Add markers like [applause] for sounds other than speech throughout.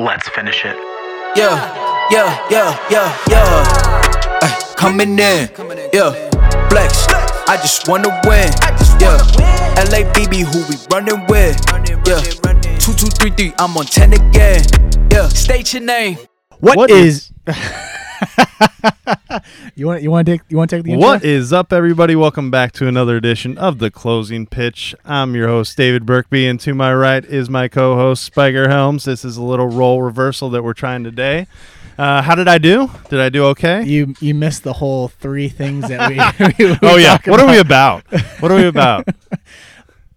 Let's finish it. Yeah, yeah, yeah, yeah, yeah. Ay, coming in, yeah. Flex, I just wanna win, yeah. LABB, who we running with, yeah. Two, two, three, three, I'm on ten again, yeah. State your name. what is? [laughs] [laughs] you want you want to take you want to take the intro? What is up, everybody? Welcome back to another edition of the Closing Pitch. I'm your host, David Burkby, and to my right is my co-host, Spiker Helms. This is a little role reversal that we're trying today. Uh, how did I do? Did I do okay? You you missed the whole three things that we. [laughs] we [laughs] oh yeah. What are we about? What are we about?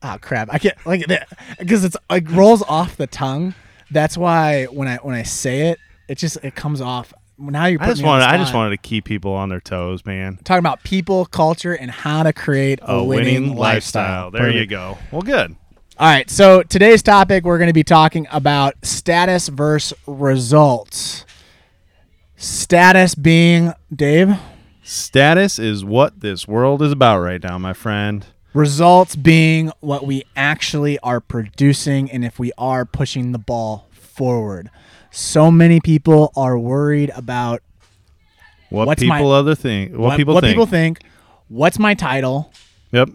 Oh crap! I can't like that because it's like rolls off the tongue. That's why when I when I say it, it just it comes off. Now you're I just wanted. I just wanted to keep people on their toes, man. talking about people, culture, and how to create a, A winning, lifestyle. lifestyle. There you go. Well, good. All right, so today's topic we're going to be talking about status versus results. Status being Dave, Status is what this world is about right now, my friend. results being what we actually are producing and if we are pushing the ball forward. So many people are worried about What What's my- people other think. What, people what think. people think, what's my title, Yep.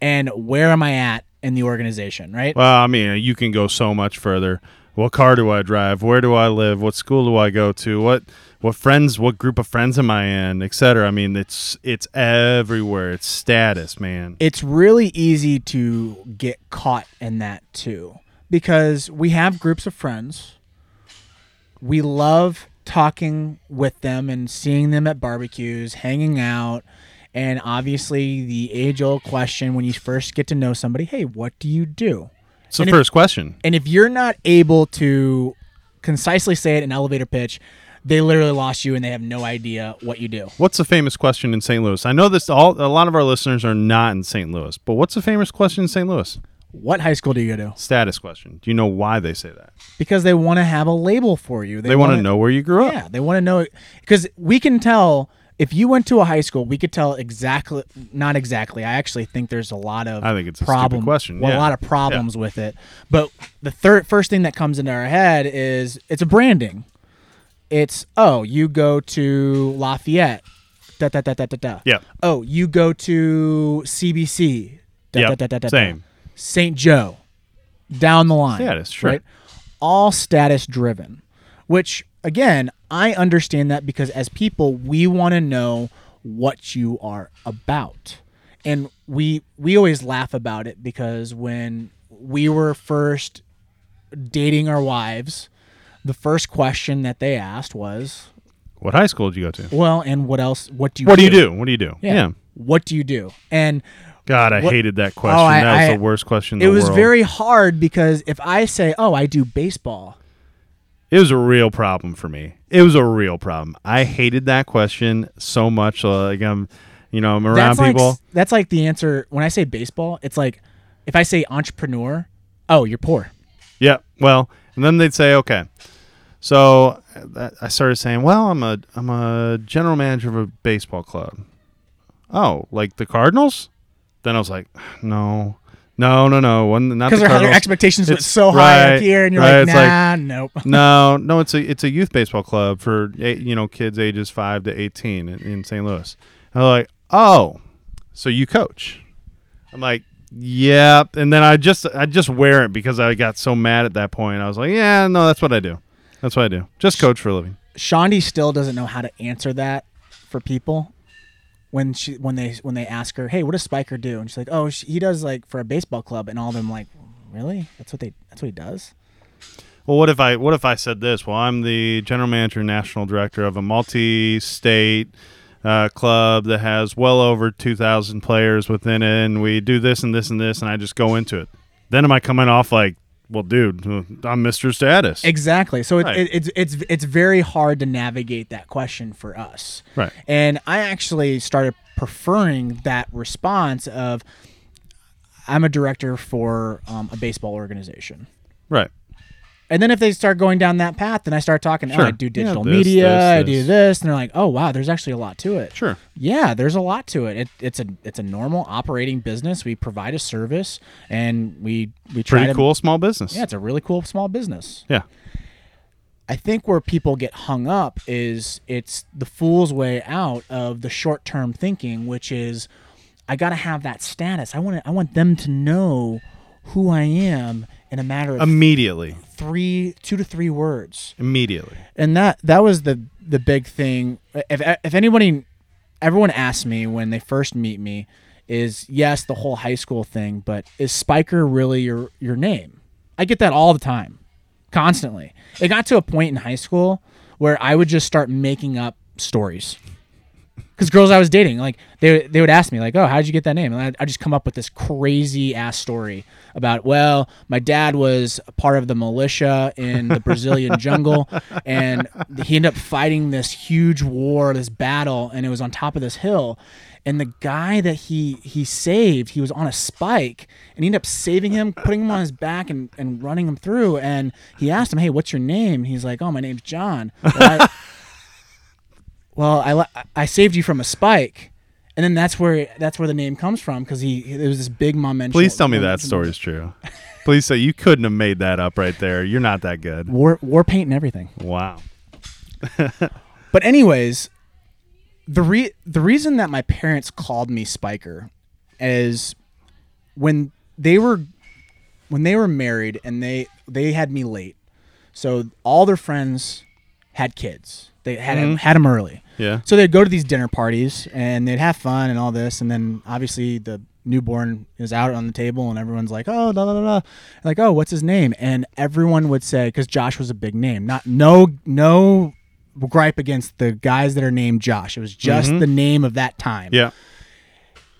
and where am I at in the organization, right? Well, I mean, you can go so much further. What car do I drive? Where do I live? What school do I go to? What what friends? What group of friends am I in? Etc. I mean, it's it's everywhere. It's status, man. it's really easy to get caught in that too because we have groups of friends we love talking with them and seeing them at barbecues hanging out and obviously the age old question when you first get to know somebody hey what do you do It's the and if- first question. and if you're not able to concisely say it in elevator pitch they literally lost you and they have no idea what you do What's the famous question in St. Louis? I know this. All a lot of our listeners are not in St. Louis, but what's the famous question in St. Louis? What high school do you go to Status question. Do you know why they say that? because they want to have a label for you They, want to know where you grew up. Yeah, they want to know because we can tell if you went to a high school, we could tell exactly. Not exactly. I actually think there's a lot of. I think it's a stupid question, Well, yeah. a lot of problems with it. But the third first thing that comes into our head is it's a branding. It's oh you go to Lafayette, da da da da da da. Yep. Oh you go to CBC, da Yep. da da da da. da. Same. St. Joe, down the line. Status, sure. Right? All status driven, which again, I understand that because as people, we want to know what you are about. And we we always laugh about it because when we were first dating our wives, the first question that they asked was, What high school did you go to? "Well, and what else? What do you What do you do? What do you do? Yeah. What do you do?" And God, I What- hated that question. Oh, I- that was I- the worst question. In it was world. very hard because if I say, "Oh, I do baseball," It was a real problem for me. It was a real problem. I hated that question so much. uh, Like I'm, you know, I'm around that's like people. that's like the answer when I say baseball. It's like if I say entrepreneur, oh, you're poor. yeah. Well, and then they'd say, okay. So I started saying, well, I'm a I'm a general manager of a baseball club. Oh, like the Cardinals? Then I was like, no, no, no, no, one not the Because their expectations went so high up here, and you're right, like, it's like- nah, nope. [laughs] no, no, it's a it's a youth baseball club for you know kids ages five to eighteen in, in St. Louis. And they're like, oh, so you coach? I'm like, yeah. And then I just I just wear it because I got so mad at that point. I was like, yeah, no, that's what I do. That's what I do. Just coach for a living. Shondi still doesn't know how to answer that for people when she when they when they ask her, hey, what does Spiker do? And she's like, oh, she, he does like for a baseball club, and all of them like, really? That's what they that's what he does. Well, what if I what if I said this? Well, I'm the general manager, national director of a multi-state uh, club that has well over 2,000 players within it, and we do this and this and this, and I just go into it. Then am I coming off like, well, dude, I'm Mr. Status? Exactly. So it, Right. it, it's it's it's very hard to navigate that question for us. Right. And I actually started preferring that response of I'm a director for um, a baseball organization. Right. And then if they start going down that path, then I start talking. Oh, Sure. I do Yeah, digital this, media. this, I do this. and they're like, "Oh, wow, there's actually a lot to it." Sure. Yeah, there's a lot to it. it. It's a it's a normal operating business. We provide a service, and we we try to Pretty to. cool small business. Yeah, it's a really cool small business. Yeah. I think where people get hung up is it's the fool's way out of the short term thinking, which is I got to have that status. I want I want them to know who I am in a matter of Immediately. three, two to three words. Immediately. And that that was the the big thing. If if anybody, everyone asks me when they first meet me, is yes the whole high school thing, but is Spiker really your your name? I get that all the time constantly. It got to a point in high school where I would just start making up stories. Because girls I was dating, like they they would ask me, like, "Oh, how did you get that name?" And I just come up with this crazy ass story about, well, my dad was a part of the militia in the Brazilian [laughs] jungle, and he ended up fighting this huge war, this battle, and it was on top of this hill, and the guy that he he saved he was on a spike and he ended up saving him putting him on his back and, and running him through. And he asked him hey what's your name? And he's like oh my name's john. Well I, [laughs] well, I, I saved you from a spike and then that's where that's where the name comes from because he there was this big momentum Please tell me that story is true. Please say you couldn't have made that up right there. You're not that good. war war paint and everything Wow. [laughs] But anyways, the re- the reason that my parents called me Spiker is when they were when they were married and they they had me late. So all their friends had kids. They had Mhm. had them early. Yeah. So they'd go to these dinner parties and they'd have fun and all this, and then obviously the newborn is out on the table and everyone's like, oh, da da da, da. like, oh, what's his name? And everyone would say, because Josh was a big name, not no no gripe against the guys that are named Josh. It was just the name of that time. Yeah.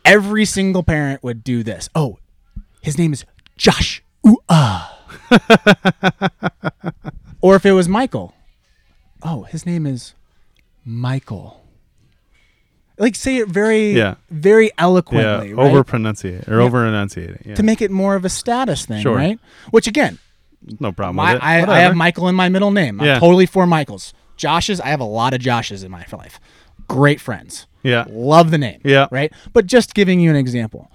Every single parent would do this. Oh, his name is Josh. Ooh [laughs] ah. or if it was Michael. Oh, his name is Michael. Like say it very Yeah. very Yeah. eloquently, right? Over pronunciate or over enunciating. Yeah. to make it more of a status thing, Sure. right? Which again, no problem my, with it. I, I have Michael in my middle name. Yeah. I'm totally for Michaels. Josh's, I have a lot of Josh's in my life. Great friends. Yeah. Love the name. Yeah. Right? But just giving you an example.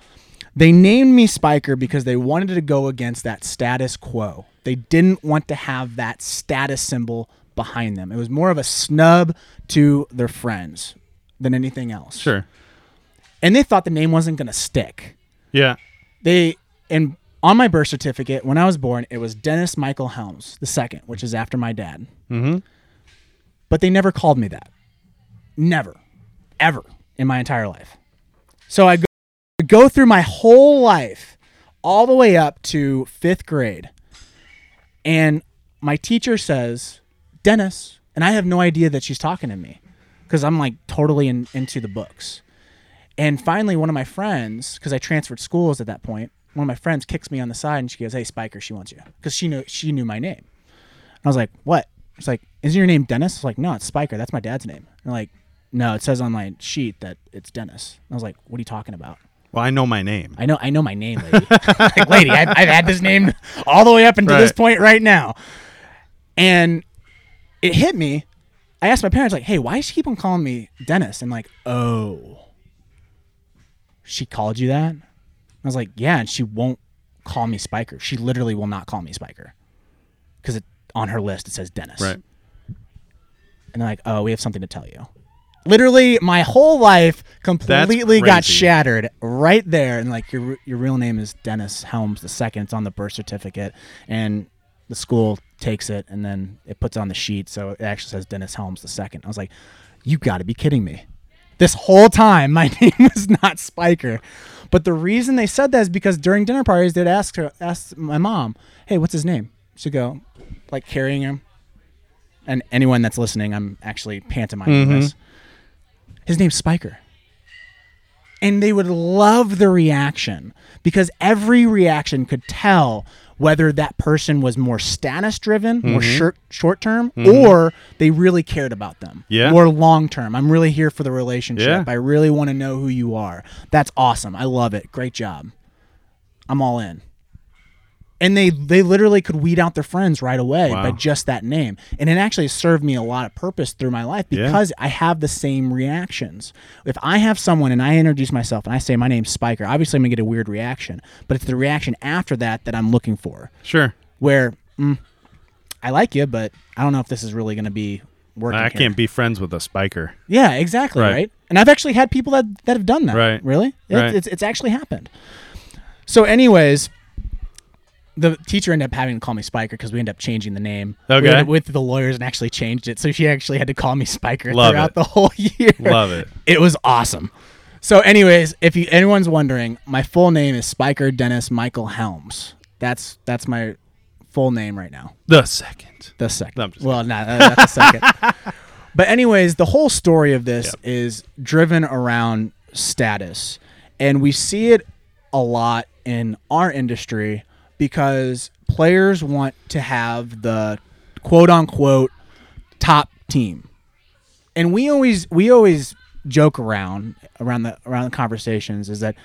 They named me Spiker because they wanted to go against that status quo. They didn't want to have that status symbol behind them. It was more of a snub to their friends than anything else. Sure. And they thought the name wasn't going to stick. Yeah. They and on my birth certificate when I was born, it was Dennis Michael Helms the second, which is after my dad. Mm-hmm. But they never called me that. Never, ever in my entire life. So I go, go through my whole life, all the way up to fifth grade, and my teacher says, "Dennis," and I have no idea that she's talking to me because I'm like totally in, into the books. And finally, one of my friends, because I transferred schools at that point, one of my friends kicks me on the side and she goes, "Hey, Spiker, she wants you," because she knew she knew my name. I was like, "What?" She's like, "Isn't your name Dennis?" I was like, "No, it's Spiker. That's my dad's name." And like, "No, it says on my sheet that it's Dennis." I was like, "What are you talking about?" Well, I know my name. I know, I know my name, lady. [laughs] like, lady, I've, I've had this name all the way up until this point right now, and it hit me. I asked my parents, like, "Hey, why does she keep on calling me Dennis?" And like, "Oh, she called you that?" I was like, "Yeah," and she won't call me Spiker. She literally will not call me Spiker because it on her list it says Dennis. Right. And they're like, "Oh, we have something to tell you." Literally, my whole life completely got crazy. shattered right there. And like, your your real name is Dennis Helms the second. It's on the birth certificate, and the school takes it and then it puts on the sheet, so it actually says Dennis Helms the second. I was like, "You got to be kidding me!" This whole time, [laughs] my name was not Spiker. But the reason they said that is because during dinner parties, they'd ask her, ask my mom, "Hey, what's his name?" She'd go, like carrying him. And anyone that's listening, I'm actually pantomiming Mhm. this. His name's Spiker. And they would love the reaction because every reaction could tell whether that person was more status driven, more mm-hmm. short short term, mm-hmm. or they really cared about them. Yeah. Or long term. I'm really here for the relationship. Yeah. I really want to know who you are. That's awesome. I love it. Great job. I'm all in. And they they literally could weed out their friends right away by just that name. And it actually served me a lot of purpose through my life Yeah. because I have the same reactions. If I have someone and I introduce myself and I say my name's Spiker, obviously I'm gonna get a weird reaction. But it's the reaction after that that I'm looking for Sure. where mm, I like you, but I don't know if this is really going to be working. I can't be friends with a spiker. Yeah, exactly. Right. Right. And I've actually had people that that have done that. Right. Really? It- Right. It's it's actually happened. So, anyways, the teacher ended up having to call me Spiker because we ended up changing the name. Okay. up with the lawyers and actually changed it. So she actually had to call me Spiker Love throughout it. the whole [laughs] year. Love it. It was awesome. So, anyways, if you, anyone's wondering, my full name is Spiker Dennis Michael Helms. That's that's my full name right now. The second. The second. No, well, not, uh, not the second. [laughs] but anyways, the whole story of this is driven around status, and we see it a lot in our industry because players want to have the quote unquote top team, and we always we always joke around around the around the conversations is that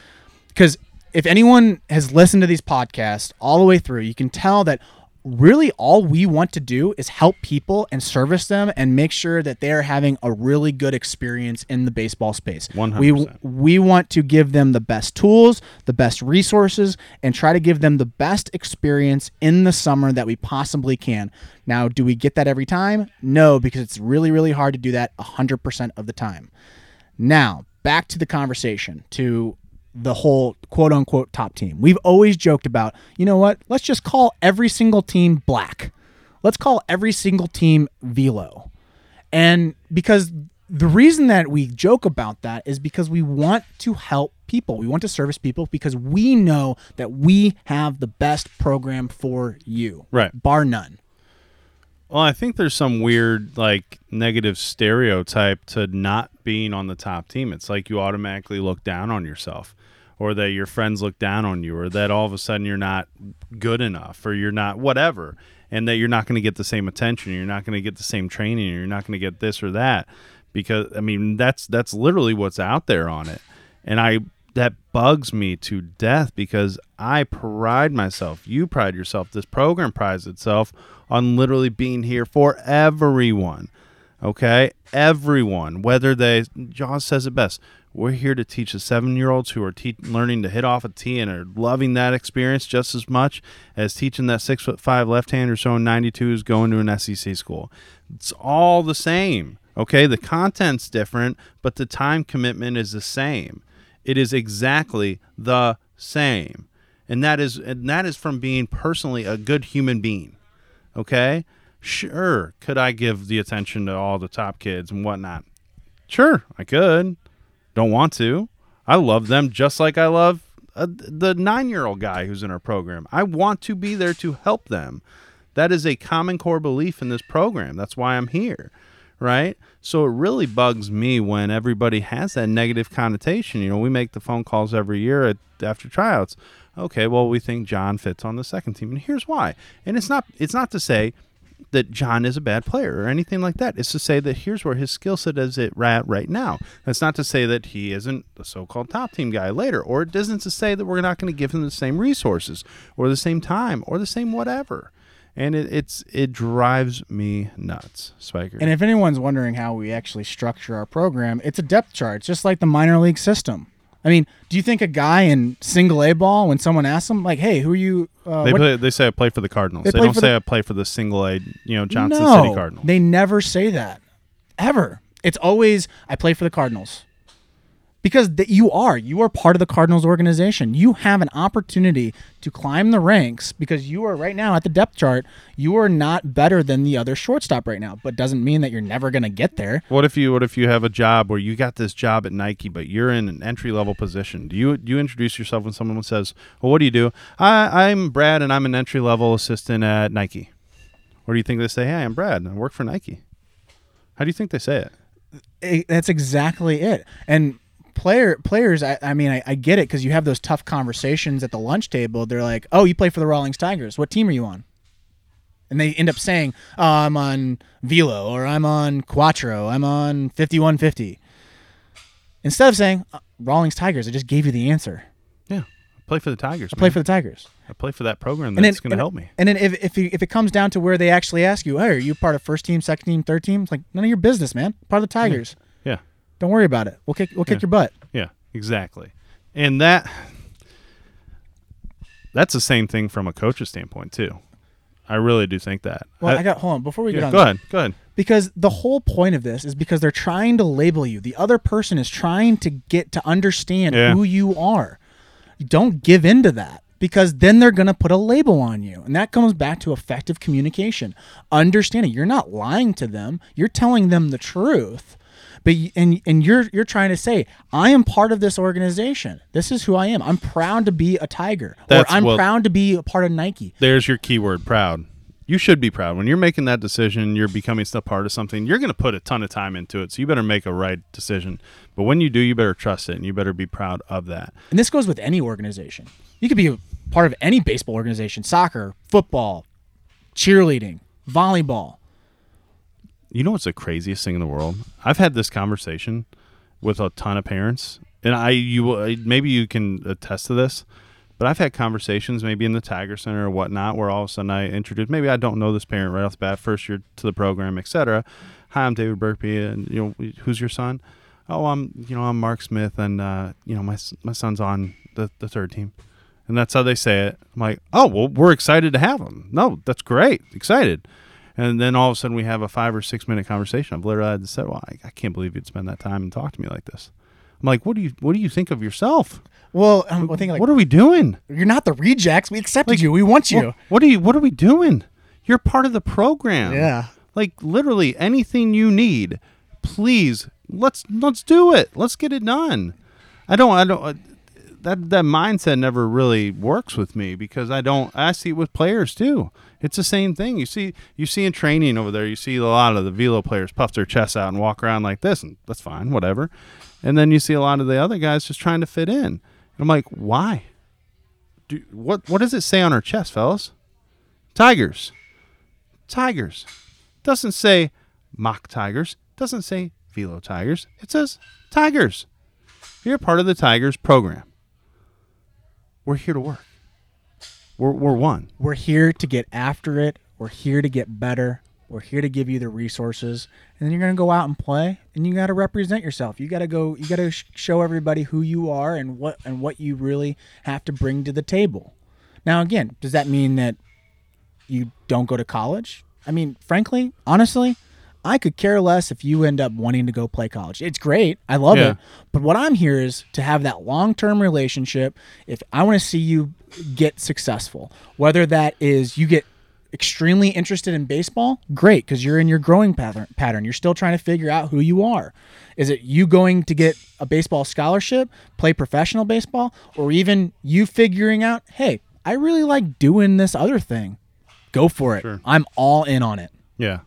because if anyone has listened to these podcasts all the way through, you can tell that really all we want to do is help people and service them and make sure that they are having a really good experience in the baseball space. 100%. We we want to give them the best tools, the best resources, and try to give them the best experience in the summer that we possibly can. Now, do we get that every time? No, because it's really, really hard to do that 100% of the time. Now, back to the conversation, to the whole quote unquote top team. We've always joked about, you know what? Let's just call every single team black. Let's call every single team Velo. And because the reason that we joke about that is because we want to help people. We want to service people because we know that we have the best program for you. Right. Bar none. Well, I think there's some weird, like, negative stereotype to not being on the top team. It's like you automatically look down on yourself, or that your friends look down on you, or that all of a sudden you're not good enough, or you're not whatever, and that you're not going to get the same attention, you're not going to get the same training, you're not going to get this or that. Because, I mean, that's that's literally what's out there on it. And I that bugs me to death because I pride myself. You pride yourself. This program prides itself on literally being here for everyone. Okay? Everyone. Whether they, Jaws says it best. We're here to teach the seven year olds who are te- learning to hit off a tee and are loving that experience just as much as teaching that six foot five left hander showing 92 is going to an SEC school. It's all the same. Okay? The content's different, but the time commitment is the same. It is exactly the same. And that is and that is from being personally a good human being. Okay? Sure, could I give the attention to all the top kids and whatnot? Sure, I could. Don't want to. I love them just like I love uh, the nine year old guy who's in our program. I want to be there to help them. That is a common core belief in this program. That's why I'm here. Right? So it really bugs me when everybody has that negative connotation. You know, we make the phone calls every year at, after tryouts. Okay, well, we think John fits on the second team, and here's why. And it's not it's not to say that John is a bad player or anything like that. It's to say that here's where his skill set is at right, right now. That's not to say that he isn't the so-called top team guy later, or it isn't to say that we're not going to give him the same resources or the same time or the same whatever. And it, it's it drives me nuts, Spiker. And if anyone's wondering how we actually structure our program, it's a depth chart, it's just like the minor league system. I mean, do you think a guy in single A ball, when someone asks him, like, "Hey, who are you?" Uh, they what- play, they say I play for the Cardinals. They They, don't say the- I play for the single A, you know, Johnson no, City Cardinals. They never say that, ever. It's always, "I play for the Cardinals," because th- you are you are part of the Cardinals organization. You have an opportunity to climb the ranks because you are right now at the depth chart. You are not better than the other shortstop right now, but doesn't mean that you're never going to get there. What if you what if you have a job where you got this job at Nike, but you're in an entry level position? Do you do you introduce yourself when someone says, "Well, what do you do?" I, I'm Brad, and I'm an entry level assistant at Nike. Or do you think they say, "Hey, I'm Brad, and I work for Nike"? How do you think they say it? it, that's exactly it. And player players, I, I mean, I, I get it because you have those tough conversations at the lunch table. They're like, "Oh, you play for the Rawlings Tigers. What team are you on?" And they end up saying, oh, "I'm on Velo or I'm on Quattro. I'm on 5150." Instead of saying uh, Rawlings Tigers, I just gave you the answer. Yeah, I play for the Tigers. I play man. for the Tigers. I play for that program that's going to help me. And then if if, you, if it comes down to where they actually ask you, "Hey, are you part of first team, second team, third team?" It's like none of your business, man. Part of the Tigers. Don't worry about it. We'll kick we'll kick Yeah. your butt. yeah, exactly. And that that's the same thing from a coach's standpoint too. I really do think that. Well, I, got hold on before we get yeah, on. go that, ahead. Go ahead. Because the whole point of this is because they're trying to label you. The other person is trying to get to understand Yeah. who you are. Don't give in to that because then they're going to put a label on you. And that comes back to effective communication. Understanding you're not lying to them, you're telling them the truth. But and and you're you're trying to say I am part of this organization. This is who I am. I'm proud to be a Tiger, That's- or I'm well- proud to be a part of Nike. There's your keyword proud. You should be proud. When you're making that decision, you're becoming a part of something, you're going to put a ton of time into it. So you better make a right decision. But when you do, you better trust it and you better be proud of that. And this goes with any organization. You could be a part of any baseball organization, soccer, football, cheerleading, volleyball. You know what's the craziest thing in the world? I've had this conversation with a ton of parents, and I you will- maybe you can attest to this, but I've had conversations maybe in the Tiger Center or whatnot where all of a sudden I introduce maybe I don't know this parent right off the bat, first year to the program, etc. Hi, I'm David Burkby, and you know who's your son? Oh, I'm you know I'm Mark Smith, and uh, you know my my son's on the the third team, and that's how they say it. I'm like, oh well, we're excited to have him. No, that's great, excited. And then all of a sudden we have a five or six minute conversation. I've literally had to say, "Well, I, I can't believe you'd spend that time and talk to me like this." I'm like, "What do you What do you think of yourself? Well, I'm thinking like what are we doing? you're not the rejects. We accepted you. We want you. What, what are you What are we doing? You're part of the program. Yeah. Like literally anything you need, please let's let's do it. Let's get it done. I don't. I don't. That that mindset never really works with me because I don't. I see it with players too. It's the same thing. You see, you see in training over there, you see a lot of the velo players puff their chests out and walk around like this, and that's fine, whatever. And then you see a lot of the other guys just trying to fit in. And I'm like, why? Do, what what does it say on our chest, fellas? Tigers. Tigers. Doesn't say mock tigers. Doesn't say velo tigers. It says tigers. You're part of the Tigers program. We're here to work. We're, we're one. We're here to get after it. We're here to get better. We're here to give you the resources, and then you're gonna go out and play, and you got to represent yourself. You got to go. You got to sh- show everybody who you are and what and what you really have to bring to the table. Now, again, does that mean that you don't go to college? I mean, frankly, honestly, I could care less if you end up wanting to go play college. It's great. I love Yeah. it. But what I'm here is to have that long term relationship. If I want to see you get successful, whether that is you get extremely interested in baseball, great, because you're in your growing pattern pattern. You're still trying to figure out who you are. Is it you going to get a baseball scholarship, play professional baseball, or even you figuring out, hey, I really like doing this other thing. Go for it. Sure. I'm all in on it. Yeah.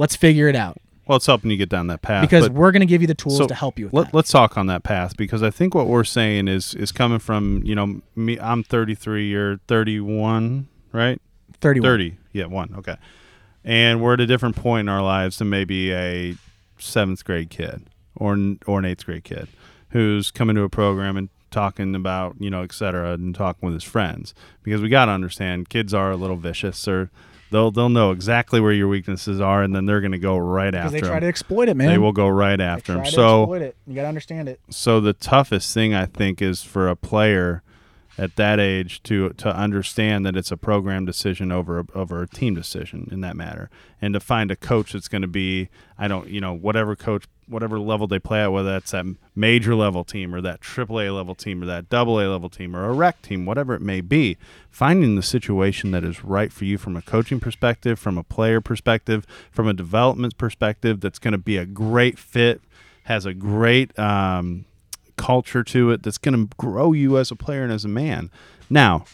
Let's figure it out. Well, it's helping you get down that path. Because but- we're going to give you the tools so to help you with let, that. Let's talk on that path because I think what we're saying is is coming from you know me. I'm 33. You're 31, right? 31. 30. Yeah, one. Okay. And we're at a different point in our lives than maybe a seventh grade kid or or an eighth grade kid who's coming to a program and talking about you know et cetera and talking with his friends because we got to understand kids are a little vicious or they'll they'll know exactly where your weaknesses are and then they're going to go right after they try 'em. to exploit it, man. they will go right after to so exploit it. You got to understand it. so the toughest thing I think is for a player at that age to to understand that it's a program decision over over a team decision in that matter, and to find a coach that's going to be I don't you know whatever coach whatever level they play at, whether that's that major level team or that triple A level team or that double A level team or a rec team, whatever it may be, finding the situation that is right for you from a coaching perspective, from a player perspective, from a development perspective, that's going to be a great fit, has a great um, culture to it that's going to grow you as a player and as a man. Now,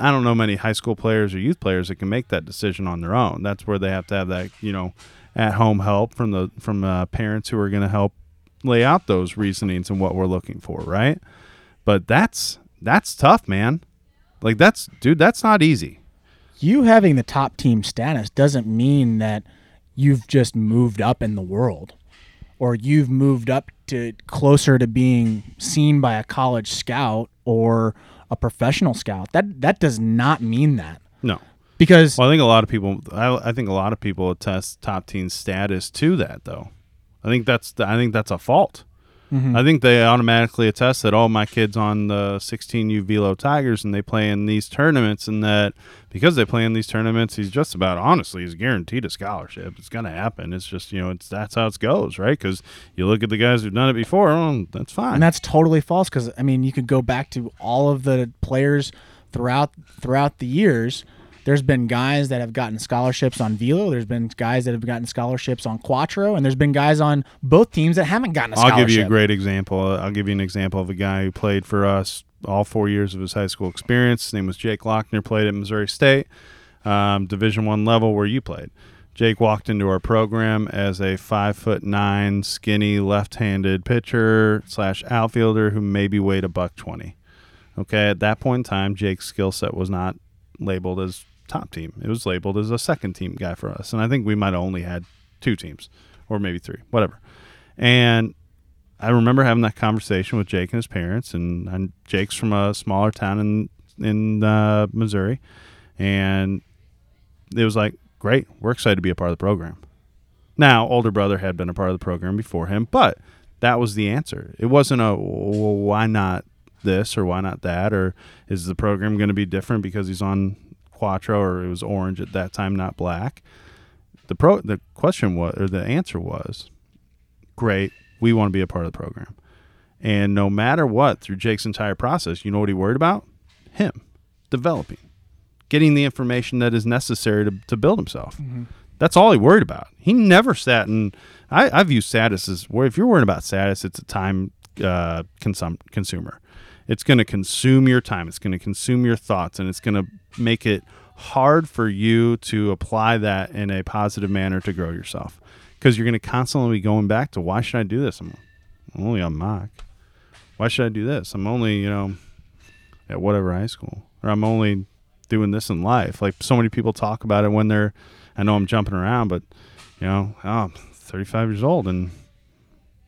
I don't know many high school players or youth players that can make that decision on their own. That's where they have to have that, you know, at home help from the from uh, parents who are going to help lay out those reasonings and what we're looking for, right? But that's that's tough, man. Like that's dude, that's not easy. You having the top team status doesn't mean that you've just moved up in the world or you've moved up to closer to being seen by a college scout or a professional scout. That that does not mean that. No. Because Well, I think a lot of people. I, I think a lot of people attest top team status to that, though. I think that's I think that's a fault. Mm-hmm. I think they automatically attest that all my kid's on the 16U Velo Tigers and they play in these tournaments and that because they play in these tournaments he's just about honestly he's guaranteed a scholarship. It's gonna happen. It's just you know it's that's how it goes right because you look at the guys who've done it before. Oh, that's fine. and that's totally false because I mean you could go back to all of the players throughout throughout the years. There's been guys that have gotten scholarships on Velo. There's been guys that have gotten scholarships on Quattro, and there's been guys on both teams that haven't gotten I'll give you a great example. I'll give you an example of a guy who played for us all four years of his high school experience. His name was Jake Lochner. Played at Missouri State, um, Division One level where you played. Jake walked into our program as a five foot nine, skinny, left-handed pitcher slash outfielder who maybe weighed a buck twenty. Okay, at that point in time, Jake's skill set was not labeled as top team. It was labeled as a second team guy for us, and I think we might have only had two teams, or maybe three, whatever. And I remember having that conversation with Jake and his parents, and, and Jake's from a smaller town in in uh, Missouri, and it was like, great, we're excited to be a part of the program. Now, older brother had been a part of the program before him, but that was the answer. It wasn't a well, why not this or why not that, or is the program going to be different because he's on Quattro or it was orange at that time, not black. The pro the question was or the answer was, great, we want to be a part of the program. And no matter what, through Jake's entire process, you know what he worried about? Him developing, getting the information that is necessary to, to build himself. That's all he worried about. He never sat and I, I view status as where if you're worried about status, it's a time uh, consum- consumer. It's going to consume your time. It's going to consume your thoughts, and it's going to make it hard for you to apply that in a positive manner to grow yourself. Because you're going to constantly be going back to why should I do this? I'm only on mock. Why should I do this? I'm only you know at whatever high school, or I'm only doing this in life. Like so many people talk about it when they're. I know I'm jumping around, but you know, oh, I'm 35 years old and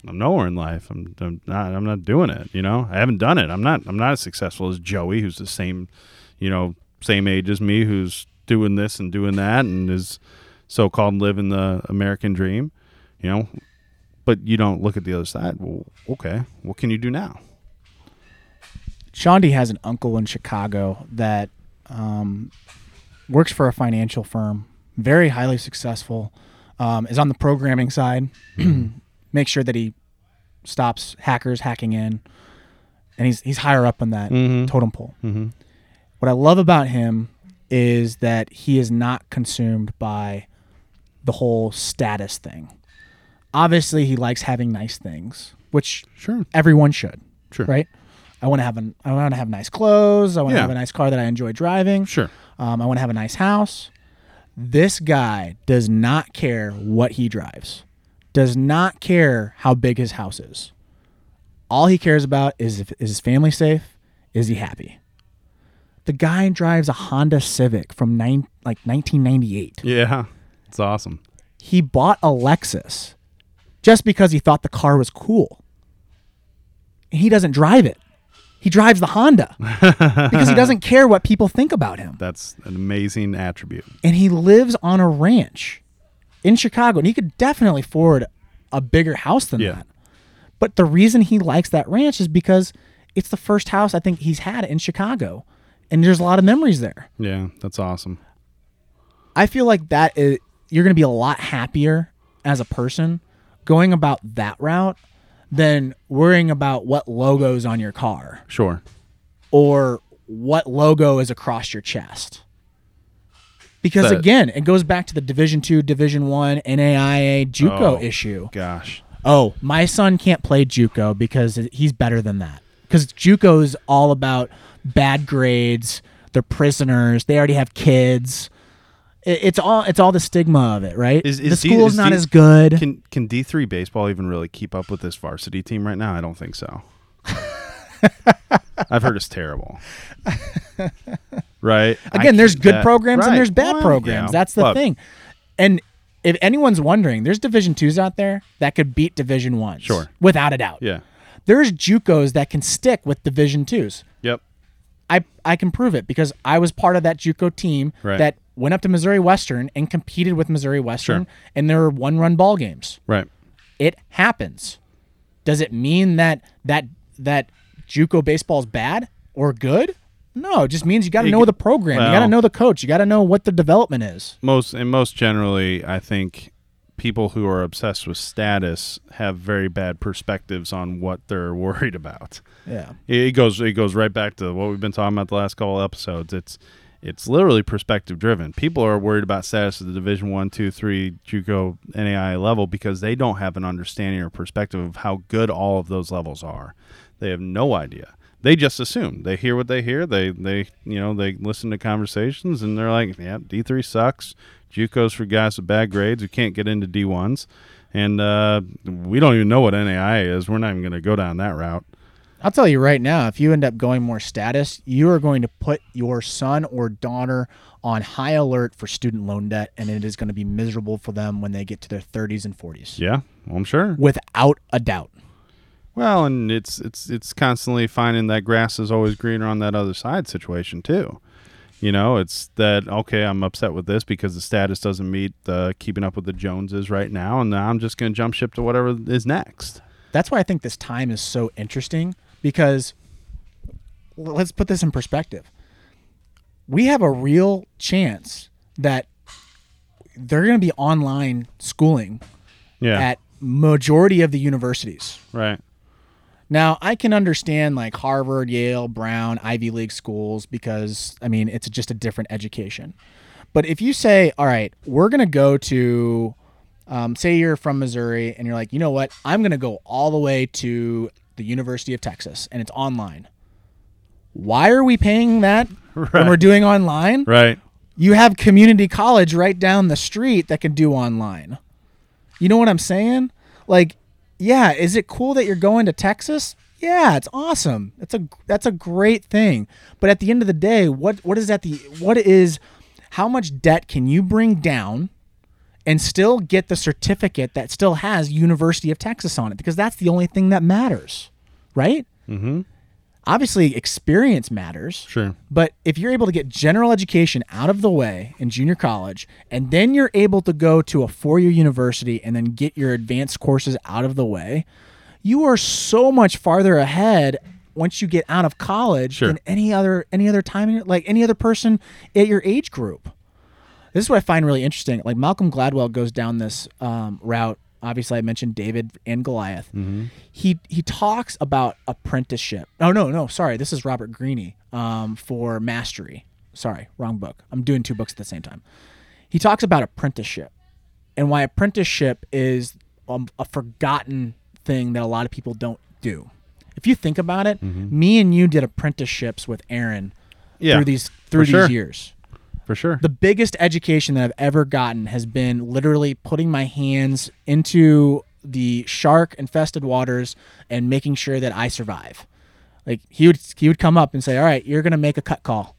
I'm nowhere in life. I'm, I'm not. I'm not doing it. You know, I haven't done it. I'm not. I'm not as successful as Joey, who's the same, you know, same age as me, who's doing this and doing that, and is so-called living the American dream. You know, but you don't look at the other side. Well, okay, what can you do now? Shondi has an uncle in Chicago that um, works for a financial firm, very highly successful, um, is on the programming side, [clears throat] makes sure that he stops hackers hacking in, and he's he's higher up on that totem pole. Mhm. What I love about him is that he is not consumed by the whole status thing. Obviously, he likes having nice things, which Sure. everyone should. Sure. Right. I want to have an. I want to have nice clothes. I want to Yeah. have a nice car that I enjoy driving. Sure. Um, I want to have a nice house. This guy does not care what he drives. Does not care how big his house is. All he cares about is if, is his family safe? Is he happy? The guy drives a Honda Civic from nine, like 1998 Yeah, it's awesome. he bought a Lexus just because he thought the car was cool. He doesn't drive it. He drives the Honda [laughs] because he doesn't care what people think about him. That's an amazing attribute. And he lives on a ranch in Chicago. And he could definitely afford a bigger house than Yeah. that. But the reason he likes that ranch is because it's the first house I think he's had in Chicago. And there's a lot of memories there. Yeah, that's awesome. I feel like that is you're going to be a lot happier as a person going about that route than worrying about what logo's on your car Sure. or what logo is across your chest. Because That- again, it goes back to the Division 2, Division 1 NAIA JUCO Oh. issue. Gosh. Oh, my son can't play JUCO because he's better than that. Because JUCO is all about bad grades. They're prisoners. They already have kids. It- It's all it's all the stigma of it, right? Is- the is D- school's is not D- as good. Can can D three baseball even really keep up with this varsity team right now? I don't think so. [laughs] I've heard it's terrible. [laughs] right. Again, there's good that- programs and there's bad Well, programs. That's the But thing. And if anyone's wondering, there's Division twos out there that could beat Division ones. Sure. Without a doubt. Yeah. There's JUCOs that can stick with Division twos. Yep. I I can prove it because I was part of that JUCO team Right. that went up to Missouri Western and competed with Missouri Western, Sure. and there were one run ball games. Right. It happens. Does it mean that that that JUCO baseball is bad or good? No, it just means you got to know the program. you got to know the coach. You got to know what the development is. most and most generally i think people who are obsessed with status have very bad perspectives on what they're [laughs] worried about Yeah. it it goes it goes right back to what we've been talking about the last couple episodes it's it's literally perspective driven people are worried about status at the division one two three juco nai level because they don't have an understanding or perspective of how good all of those levels are they have no idea they just assume they hear what they hear they they you know they listen to conversations and they're like yeah d3 sucks juco's for guys with bad grades who can't get into d1s and uh, we don't even know what nai is we're not even going to go down that route I'll tell you right now, if you end up going more status, you are going to put your son or daughter on high alert for student loan debt, and it is going to be miserable for them when they get to their 30s and 40s. Yeah, well, I'm sure. Without a doubt. Well, and it's it's it's constantly finding that grass is always greener on that other side situation too. You know, it's that okay, I'm upset with this because the status doesn't meet the keeping up with the Joneses right now, and now I'm just going to jump ship to whatever is next. That's why I think this time is so interesting because let's put this in perspective. We have a real chance that they're going to be online schooling Yeah, at majority of the universities. right. Now, I can understand like Harvard, Yale, Brown, Ivy League schools because I mean, it's just a different education. But if you say, all right, we're going to go to, um, say you're from Missouri and you're like, you know what, I'm going to go all the way to the University of Texas and it's online. Why are we paying that [laughs] when we're doing online? Right. You have community college right down the street that can do online. You know what I'm saying? Like, yeah, is it cool that you're going to Texas? Yeah, it's awesome. That's a that's a great thing. But at the end of the day, what what is that the what is how much debt can you bring down and still get the certificate that still has University of Texas on it because that's the only thing that matters, right? Mm-hmm. Obviously, experience matters. Sure. But if you're able to get general education out of the way in junior college, and then you're able to go to a four year university and then get your advanced courses out of the way, you are so much farther ahead once you get out of college Sure. than any other any other time in your, like any other person at your age group. This is what I find really interesting. Like Malcolm Gladwell goes down this um, route. Obviously, I mentioned David and Goliath. He he talks about apprenticeship. Oh no, no, sorry. This is Robert Greene um, for Mastery. Sorry, wrong book. I'm doing two books at the same time. He talks about apprenticeship and why apprenticeship is um, a forgotten thing that a lot of people don't do. If you think about it, me and you did apprenticeships with Aaron Yeah. through these through these sure. years For sure. the biggest education that I've ever gotten has been literally putting my hands into the shark infested waters and making sure that I survive. Like he would he would come up and say, "All right, you're going to make a cut call."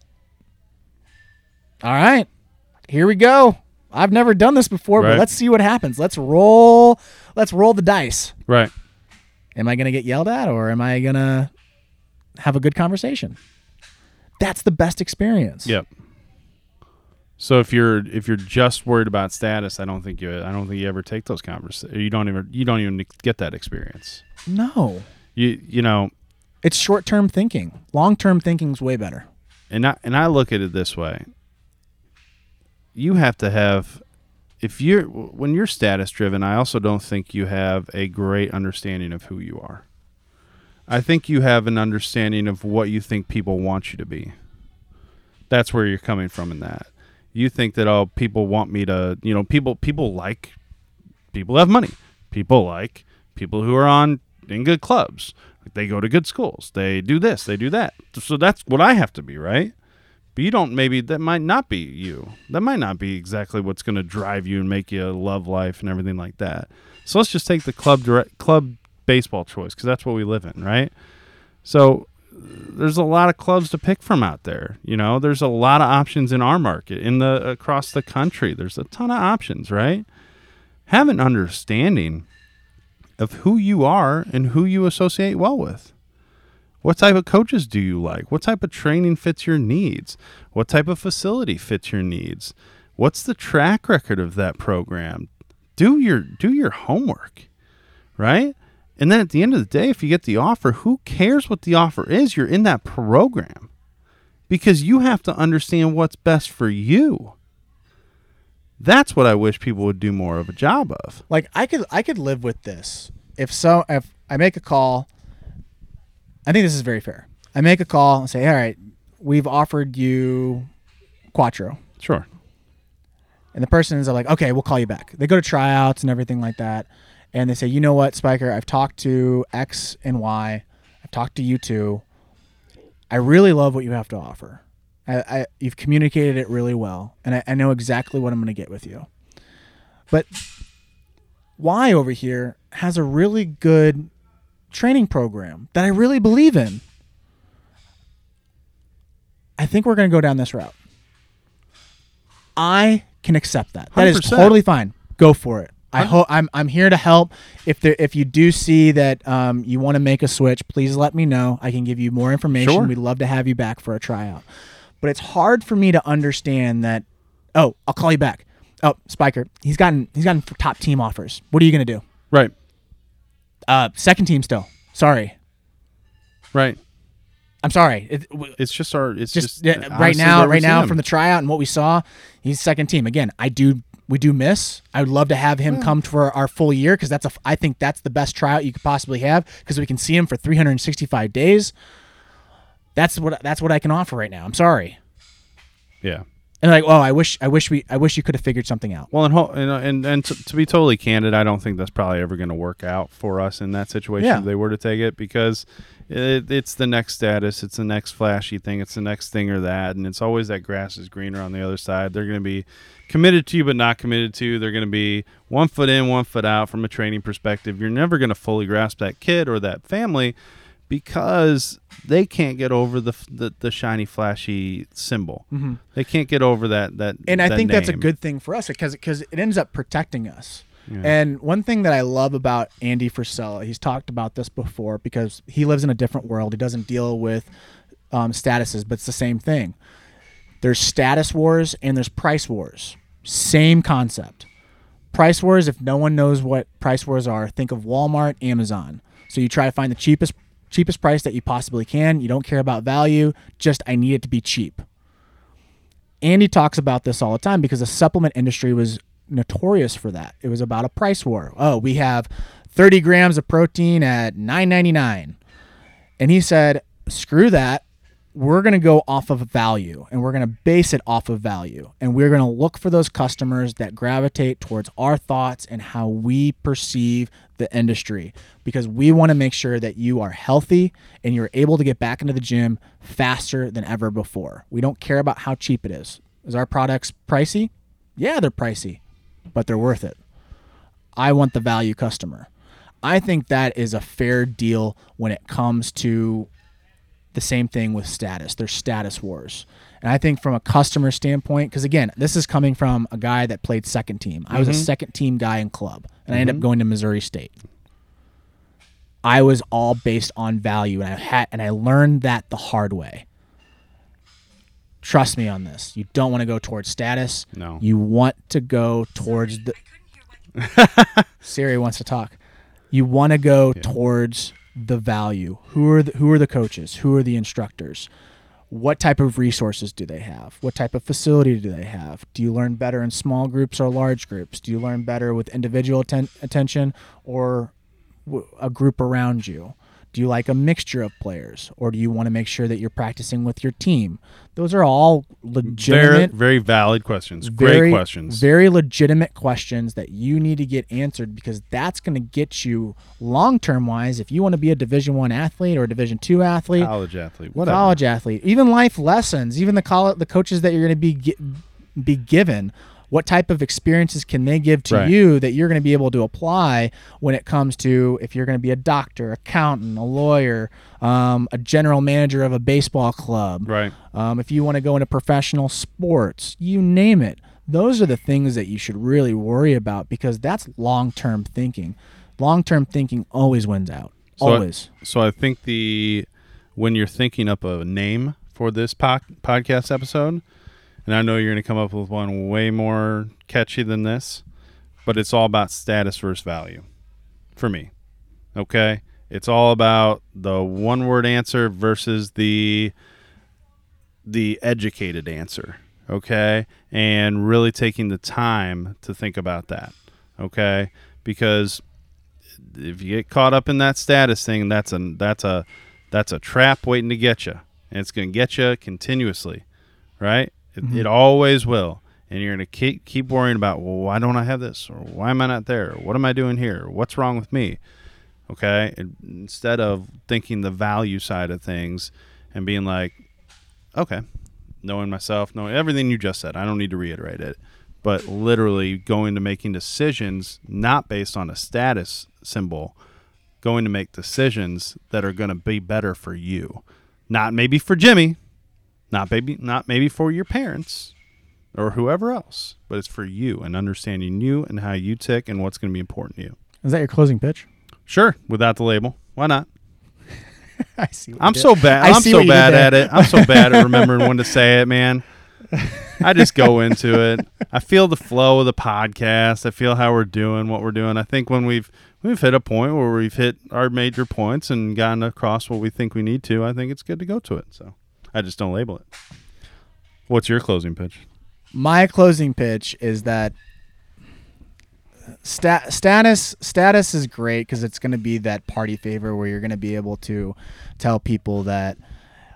All right. Here we go. I've never done this before, Right. but let's see what happens. Let's roll let's roll the dice. right. Am I going to get yelled at or am I going to have a good conversation? That's the best experience. Yep. So if you're if you're just worried about status, I don't think you I don't think you ever take those conversations. You don't even you don't even get that experience. No. You you know, It's short-term thinking. Long-term thinking's way better. and I and I look at it this way. You have to have if you're when you're status driven, I also don't think you have a great understanding of who you are. I think you have an understanding of what you think people want you to be. That's where you're coming from in that. You think that oh people want me to, you know, people people like people have money. People like people who are on in good clubs. They go to good schools. They do this, they do that. So that's what I have to be, right? But you don't maybe that might not be you. That might not be exactly what's going to drive you and make you love life and everything like that. So let's just take the club direct club baseball choice because that's what we live in, right? So there's a lot of clubs to pick from out there. You know, there's a lot of options in our market, in the across the country. There's a ton of options, right? Have an understanding of who you are and who you associate well with. What type of coaches do you like? What type of training fits your needs? What type of facility fits your needs? What's the track record of that program? Do your do your homework, right? And then at the end of the day, if you get the offer, who cares what the offer is? You're in that program because you have to understand what's best for you. That's what I wish people would do more of a job of. Like I could I could live with this if so if I make a call. I think this is very fair. I make a call and say, all right, we've offered you Quattro. Sure. And the person is like, okay, we'll call you back. They go to tryouts and everything like that. And they say, you know what, Spiker, I've talked to X and Y. I've talked to you too. I really love what you have to offer. I, I you've communicated it really well, and I, I know exactly what I'm going to get with you. But Y over here has a really good training program that I really believe in. I think we're going to go down this route. I can accept that. That is 100%. totally fine. Go for it. I hope I'm I'm here to help. If there if you do see that um, you want to make a switch, please let me know. I can give you more information. Sure. We'd love to have you back for a tryout. But it's hard for me to understand that. Oh, I'll call you back. Oh, Spiker, he's gotten he's gotten top team offers. What are you gonna do? Right. Uh, second team still. Sorry, Right. I'm sorry. It, w- It's just our. It's just just, yeah, right now, right now from the tryout and what we saw, he's second team again. I do we do miss. I would love to have him hmm. come for our full year because that's a I think that's the best tryout you could possibly have because we can see him for 365 days. That's what that's what I can offer right now. I'm sorry. yeah. And like, oh, I wish I wish we I wish you could have figured something out. Well, and ho- and and, and to, to be totally candid, I don't think that's probably ever going to work out for us in that situation Yeah. if they were to take it because it, it's the next status, it's the next flashy thing, it's the next thing or that, and it's always that grass is greener on the other side. They're going to be committed to you but not committed to. you. They're going to be one foot in, one foot out from a training perspective. You're never going to fully grasp that kid or that family because they can't get over the the, the shiny flashy symbol. Mm-hmm. They can't get over that that. and I that think that's a good thing for us because because it ends up protecting us. And one thing that I love about Andy Frisella, he's talked about this before because he lives in a different world. He doesn't deal with um, statuses, but it's the same thing. There's status wars and there's price wars. Same concept. Price wars, if no one knows what price wars are, think of Walmart, Amazon. So you try to find the cheapest cheapest price that you possibly can. You don't care about value, just I need it to be cheap. Andy talks about this all the time because the supplement industry was notorious for that. It was about a price war. Oh, we have 30 grams of protein at 9.99, and he said, "Screw that. We're going to go off of value, and we're going to base it off of value, and we're going to look for those customers that gravitate towards our thoughts and how we perceive the industry, because we want to make sure that you are healthy and you're able to get back into the gym faster than ever before. We don't care about how cheap it is. Is our products pricey? Yeah, they're pricey, but they're worth it. I want the value customer. I think that is a fair deal when it comes to the same thing with status. There's status wars. And I think from a customer standpoint, because again, this is coming from a guy that played second team. I was a mm-hmm. second team guy in club, and I ended up mm-hmm. going to Missouri State. I was all based on value, and I had and I learned that the hard way. Trust me on this. You don't want to go towards status. No. You want to go towards the [laughs] Siri wants to talk. You want to go towards the value. Who are the, who are the coaches? Who are the instructors? What type of resources do they have? What type of facility do they have? Do you learn better in small groups or large groups? Do you learn better with individual atten- attention or w- a group around you? Do you like a mixture of players or do you want to make sure that you're practicing with your team? Those are all Very, legitimate very valid questions. very, Great questions. Very legitimate questions that you need to get answered because that's going to get you long term wise. If you want to be a Division One athlete or a Division Two athlete, college athlete, whatever. college athlete, even life lessons, even the college, the coaches that you're going to be be given. What type of experiences can they give to Right. you that you're going to be able to apply when it comes to if you're going to be a doctor, accountant, a lawyer, um, a general manager of a baseball club, Right. um, if you want to go into professional sports, you name it. Those are the things that you should really worry about because that's long term thinking. Long term thinking always wins out. So I- Always. so I think the when you're thinking up a name for this po- podcast episode, and I know you're going to come up with one way more catchy than this, but it's all about status versus value for me. Okay? It's all about the one word answer versus the the educated answer. Okay? And really taking the time to think about that. Okay? Because if you get caught up in that status thing, that's a that's a that's a trap waiting to get you, and it's going to get you continuously, right? It, it mm-hmm. always will, and you're going to keep keep worrying about, well, why don't I have this, or why am I not there, or what am I doing here, or what's wrong with me? Okay, and instead of thinking the value side of things and being like, okay, knowing myself, knowing everything you just said, I don't need to reiterate it, but literally going to making decisions not based on a status symbol, going to make decisions that are going to be better for you, not maybe for Jimmy, not maybe not maybe for your parents or whoever else, but it's for you and understanding you and how you tick and what's going to be important to you. Is that your closing pitch? Sure, without the label, why not? [laughs] I see. What I'm so bad. I I'm so what you did bad at it. I'm so [laughs] bad at remembering when to say it, man. I just go into it. I feel the flow of the podcast. I feel how we're doing, what we're doing. I think when we've we've hit a point where we've hit our major points and gotten across what we think we need to, I think it's good to go to it. So I just don't label it. What's your closing pitch? My closing pitch is that stat, status status is great because it's going to be that party favor where you're going to be able to tell people that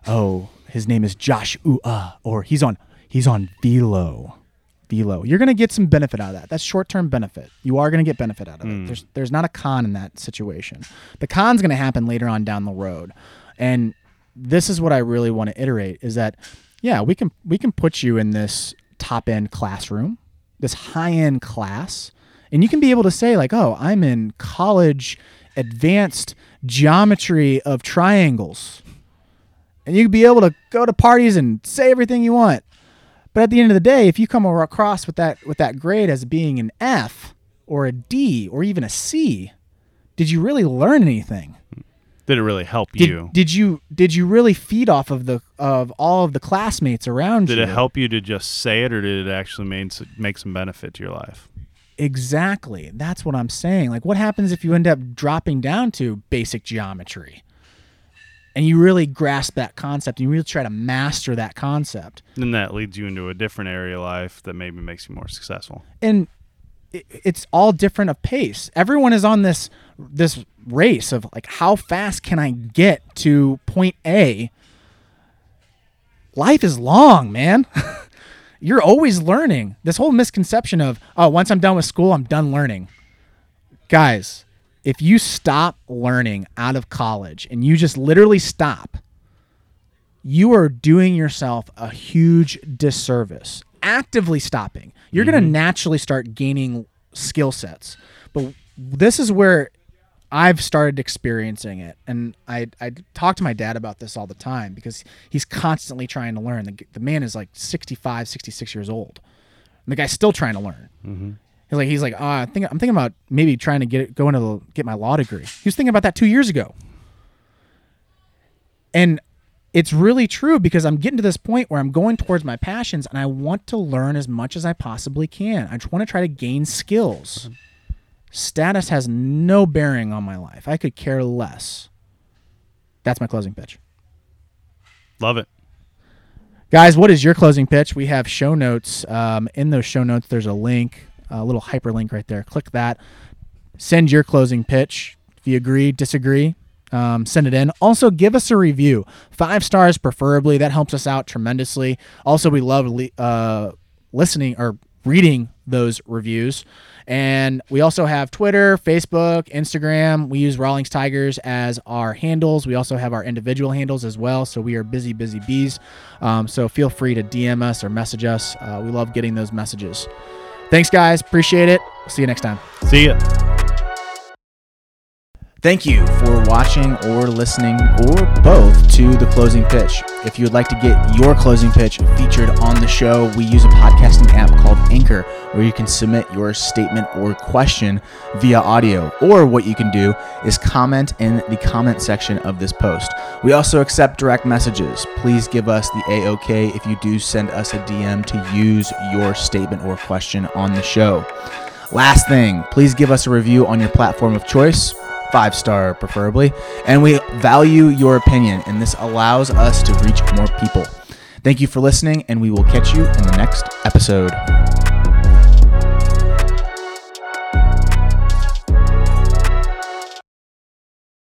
oh his name is Josh Ua or he's on he's on Velo. Velo. You're going to get some benefit out of that. That's short-term benefit. You are going to get benefit out of it. Hmm. There's there's not a con in that situation. The con's going to happen later on down the road. And this is what I really want to iterate is that yeah, we can we can put you in this top-end classroom, this high-end class, and you can be able to say like, "Oh, I'm in college advanced geometry of triangles." And you can be able to go to parties and say everything you want. But at the end of the day, if you come across with that with that grade as being an F or a D or even a C, did you really learn anything? Did it really help Did, you? did you did you really feed off of the of all of the classmates around Did you? Did it help you to just say it, or did it actually make make some benefit to your life? Exactly. That's what I'm saying. Like what happens if you end up dropping down to basic geometry? And you really grasp that concept, and you really try to master that concept. Then that leads you into a different area of life that maybe makes you more successful. and it, it's all different of pace. Everyone is on this this race of like how fast can I get to point A? Life is long, man. [laughs] You're always learning. This whole misconception of, oh, once I'm done with school, I'm done learning. Guys, if you stop learning out of college and you just literally stop, you are doing yourself a huge disservice. Actively stopping, you're going to mm-hmm. naturally start gaining skill sets. But this is where I've started experiencing it. And I, I talk to my dad about this all the time because he's constantly trying to learn. The, the man is like 65, 66 years old. And the guy's still trying to learn. Mm-hmm. He's like, he's like, uh, oh, I think I'm thinking about maybe trying to get go into the, get my law degree. He was thinking about that two years ago. And it's really true because I'm getting to this point where I'm going towards my passions and I want to learn as much as I possibly can. I just want to try to gain skills. Mm-hmm. Status has no bearing on my life. I could care less. That's my closing pitch. Love it. Guys, what is your closing pitch? We have show notes. Um, in those show notes, there's a link, a little hyperlink right there. Click that. Send your closing pitch. If you agree, disagree, um, send it in. Also, give us a review. Five stars, preferably. That helps us out tremendously. Also, we love le- uh, listening or reading those reviews. And we also have Twitter, Facebook, Instagram. We use Rawlings Tigers as our handles. We also have our individual handles as well. So we are busy, busy bees. Um, so feel free to DM us or message us. Uh, we love getting those messages. Thanks, guys. Appreciate it. See you next time. See ya. Thank you for watching or listening or both to the closing pitch. If you would like to get your closing pitch featured on the show, we use a podcasting app called Anchor where you can submit your statement or question via audio. Or what you can do is comment in the comment section of this post. We also accept direct messages. Please give us the AOK if you do send us a DM to use your statement or question on the show. Last thing, please give us a review on your platform of choice five star preferably. And we value your opinion, and this allows us to reach more people. Thank you for listening, and we will catch you in the next episode.